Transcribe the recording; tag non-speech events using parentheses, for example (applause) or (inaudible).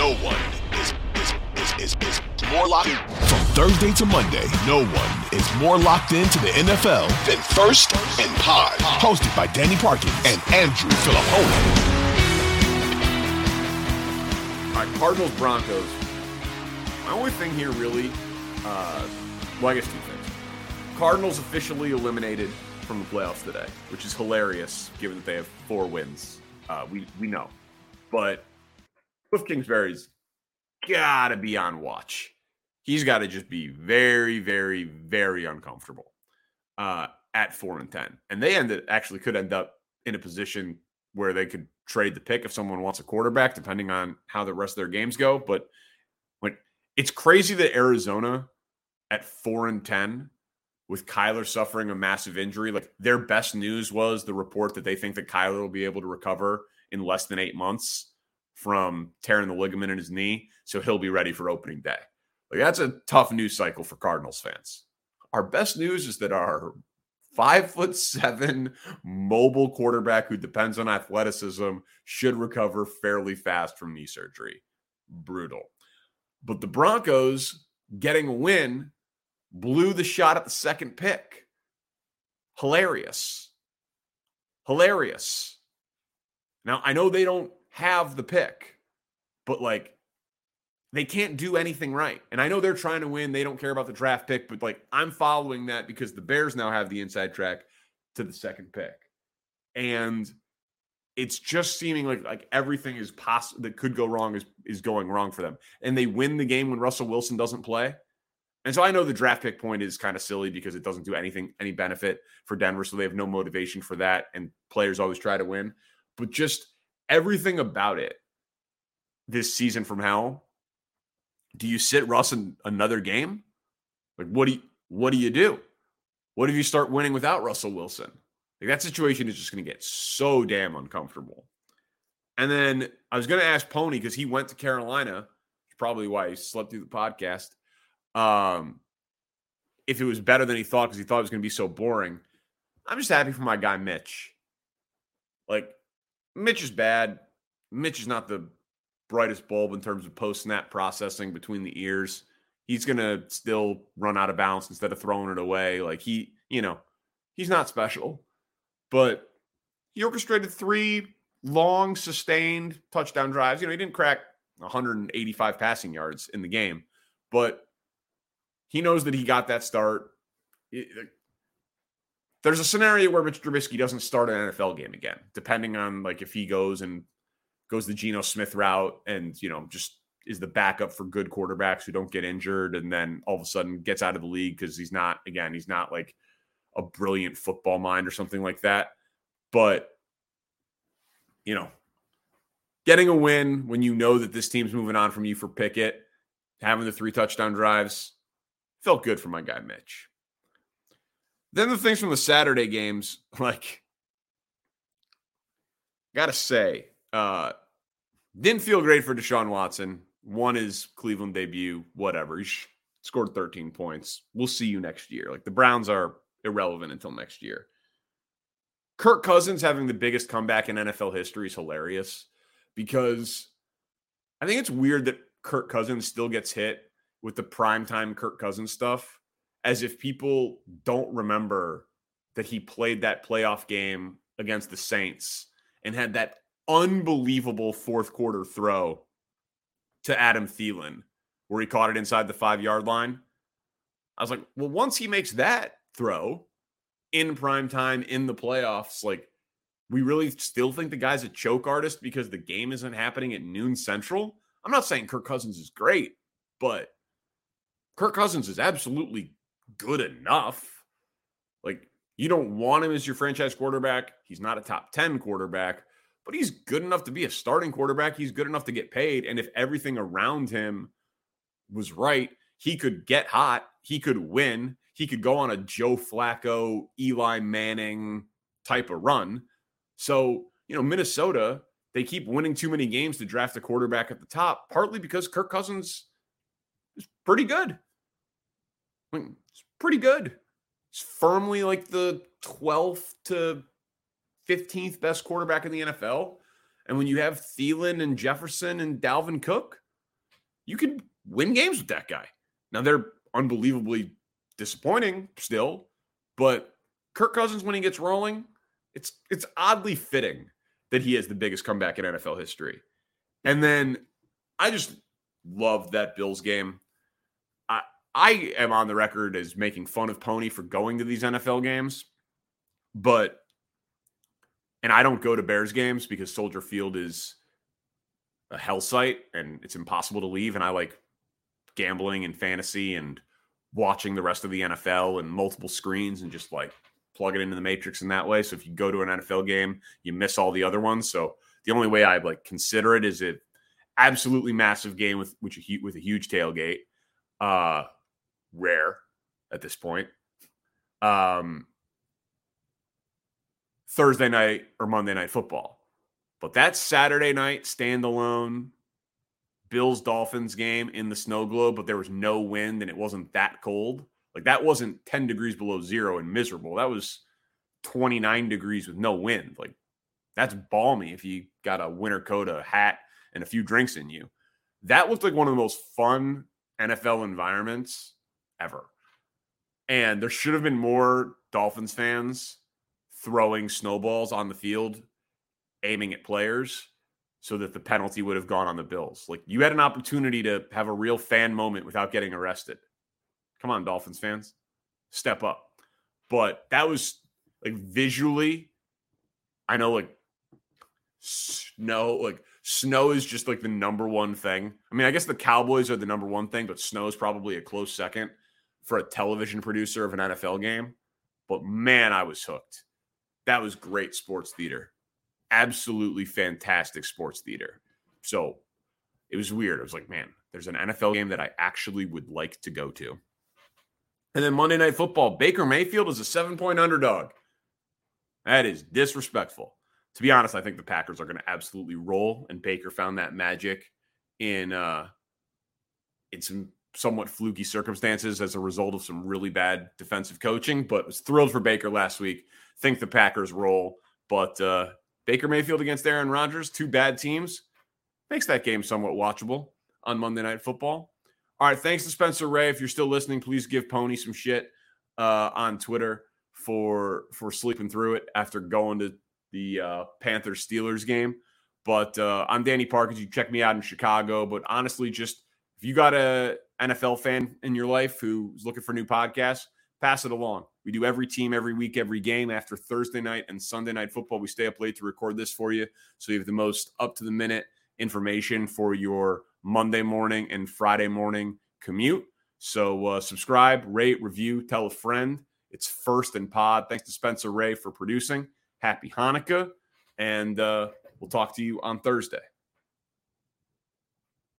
no one is is is is, is more locked in. From Thursday to Monday, no one is more locked into the NFL than First and Pod. Hosted by Danny Parkins and Andrew Filippone. All right, Cardinals Broncos. My only thing here really, uh, well, I guess two things. Cardinals officially eliminated from the playoffs today, which is hilarious given that they have four wins. Uh, we we know, but Kliff Kingsbury's gotta be on watch. He's got to just be very, very, very uncomfortable uh, at four and ten, and they ended actually could end up in a position where they could trade the pick if someone wants a quarterback, depending on how the rest of their games go. But when it's crazy that Arizona at four and ten with Kyler suffering a massive injury, like their best news was the report that they think that Kyler will be able to recover in less than eight months from tearing the ligament in his knee. So he'll be ready for opening day. Like that's a tough news cycle for Cardinals fans. Our best news is that our five foot seven mobile quarterback who depends on athleticism should recover fairly fast from knee surgery. Brutal. But the Broncos getting a win blew the shot at the second pick. Hilarious. Hilarious. Now, I know they don't have the pick, but like they can't do anything right. And I know they're trying to win. They don't care about the draft pick, but like I'm following that because the Bears now have the inside track to the second pick. And it's just seeming like like everything is possible that could go wrong is is going wrong for them. And they win the game when Russell Wilson doesn't play. And so I know the draft pick point is kind of silly because it doesn't do anything any benefit for Denver so they have no motivation for that and players always try to win. But just everything about it this season from hell do you sit Russ in another game? Like what do you what do you do? What if you start winning without Russell Wilson? Like that situation is just going to get so damn uncomfortable. And then I was going to ask Pony because he went to Carolina, probably why he slept through the podcast. Um, if it was better than he thought because he thought it was going to be so boring. I'm just happy for my guy Mitch. Like Mitch is bad. Mitch is not the brightest bulb in terms of post snap processing between the ears. He's going to still run out of bounds instead of throwing it away. Like he, you know, he's not special, but he orchestrated three long, sustained touchdown drives. You know, he didn't crack 185 passing yards in the game, but he knows that he got that start. There's a scenario where Mitch Trubisky doesn't start an NFL game again, depending on like if he goes and goes the Geno Smith route and, you know, just is the backup for good quarterbacks who don't get injured and then all of a sudden gets out of the league because he's not, again, he's not like a brilliant football mind or something like that. But, you know, getting a win when you know that this team's moving on from you for Pickett, having the three touchdown drives, felt good for my guy Mitch. Then the things from the Saturday games, (laughs) like, gotta say, uh, didn't feel great for Deshaun Watson. One is Cleveland debut, whatever. He scored 13 points. We'll see you next year. Like the Browns are irrelevant until next year. Kirk Cousins having the biggest comeback in NFL history is hilarious because I think it's weird that Kirk Cousins still gets hit with the primetime Kirk Cousins stuff as if people don't remember that he played that playoff game against the Saints and had that unbelievable fourth quarter throw to Adam Thielen where he caught it inside the five yard line. I was like, well, once he makes that throw in prime time in the playoffs, like we really still think the guy's a choke artist because the game isn't happening at noon central. I'm not saying Kirk Cousins is great, but Kirk Cousins is absolutely good enough. Like you don't want him as your franchise quarterback. He's not a top 10 quarterback, but he's good enough to be a starting quarterback. He's good enough to get paid. And if everything around him was right, he could get hot. He could win. He could go on a Joe Flacco, Eli Manning type of run. So, you know, Minnesota, they keep winning too many games to draft a quarterback at the top, partly because Kirk Cousins is pretty good. I mean, pretty good. It's firmly like the 12th to 15th best quarterback in the NFL. And when you have Thielen and Jefferson and Dalvin Cook, you can win games with that guy. Now they're unbelievably disappointing still, but Kirk Cousins when he gets rolling, it's it's oddly fitting that he has the biggest comeback in NFL history. And then I just love that Bills game. I am on the record as making fun of Pony for going to these NFL games, but and I don't go to Bears games because Soldier Field is a hell site and it's impossible to leave. And I like gambling and fantasy and watching the rest of the NFL and multiple screens and just like plug it into the matrix in that way. So if you go to an NFL game, you miss all the other ones. So the only way I like consider it is it absolutely massive game with which with a huge tailgate. Uh rare at this point. Um Thursday night or Monday night football. But that Saturday night standalone Bills Dolphins game in the snow globe, but there was no wind and it wasn't that cold. Like that wasn't 10 degrees below zero and miserable. That was 29 degrees with no wind. Like that's balmy if you got a winter coat, a hat, and a few drinks in you. That looked like one of the most fun NFL environments ever. And there should have been more Dolphins fans throwing snowballs on the field, aiming at players so that the penalty would have gone on the Bills. Like you had an opportunity to have a real fan moment without getting arrested. Come on, Dolphins fans, step up. But that was like visually, I know like snow, like snow is just like the number one thing. I mean, I guess the Cowboys are the number one thing, but snow is probably a close second for a television producer of an NFL game. But man, I was hooked. That was great sports theater. Absolutely fantastic sports theater. So it was weird. I was like, man, there's an NFL game that I actually would like to go to. And then Monday Night Football, Baker Mayfield is a seven point underdog. That is disrespectful. To be honest, I think the Packers are going to absolutely roll, and Baker found that magic in uh, in some somewhat fluky circumstances as a result of some really bad defensive coaching. But was thrilled for Baker last week. Think the Packers roll, but uh, Baker Mayfield against Aaron Rodgers, two bad teams, makes that game somewhat watchable on Monday Night Football. All right, thanks to Spencer Ray. If you're still listening, please give Pony some shit uh, on Twitter for for sleeping through it after going to the uh, Panthers Steelers game. But uh, I'm Danny Parkins. You check me out in Chicago. But honestly, just if you got a NFL fan in your life who's looking for new podcasts, pass it along. We do every team, every week, every game. After Thursday night and Sunday night football, we stay up late to record this for you. So you have the most up to the minute information for your Monday morning and Friday morning commute. So uh, subscribe, rate, review, tell a friend. It's first and pod. Thanks to Spencer Ray for producing. Happy Hanukkah. And uh, we'll talk to you on Thursday.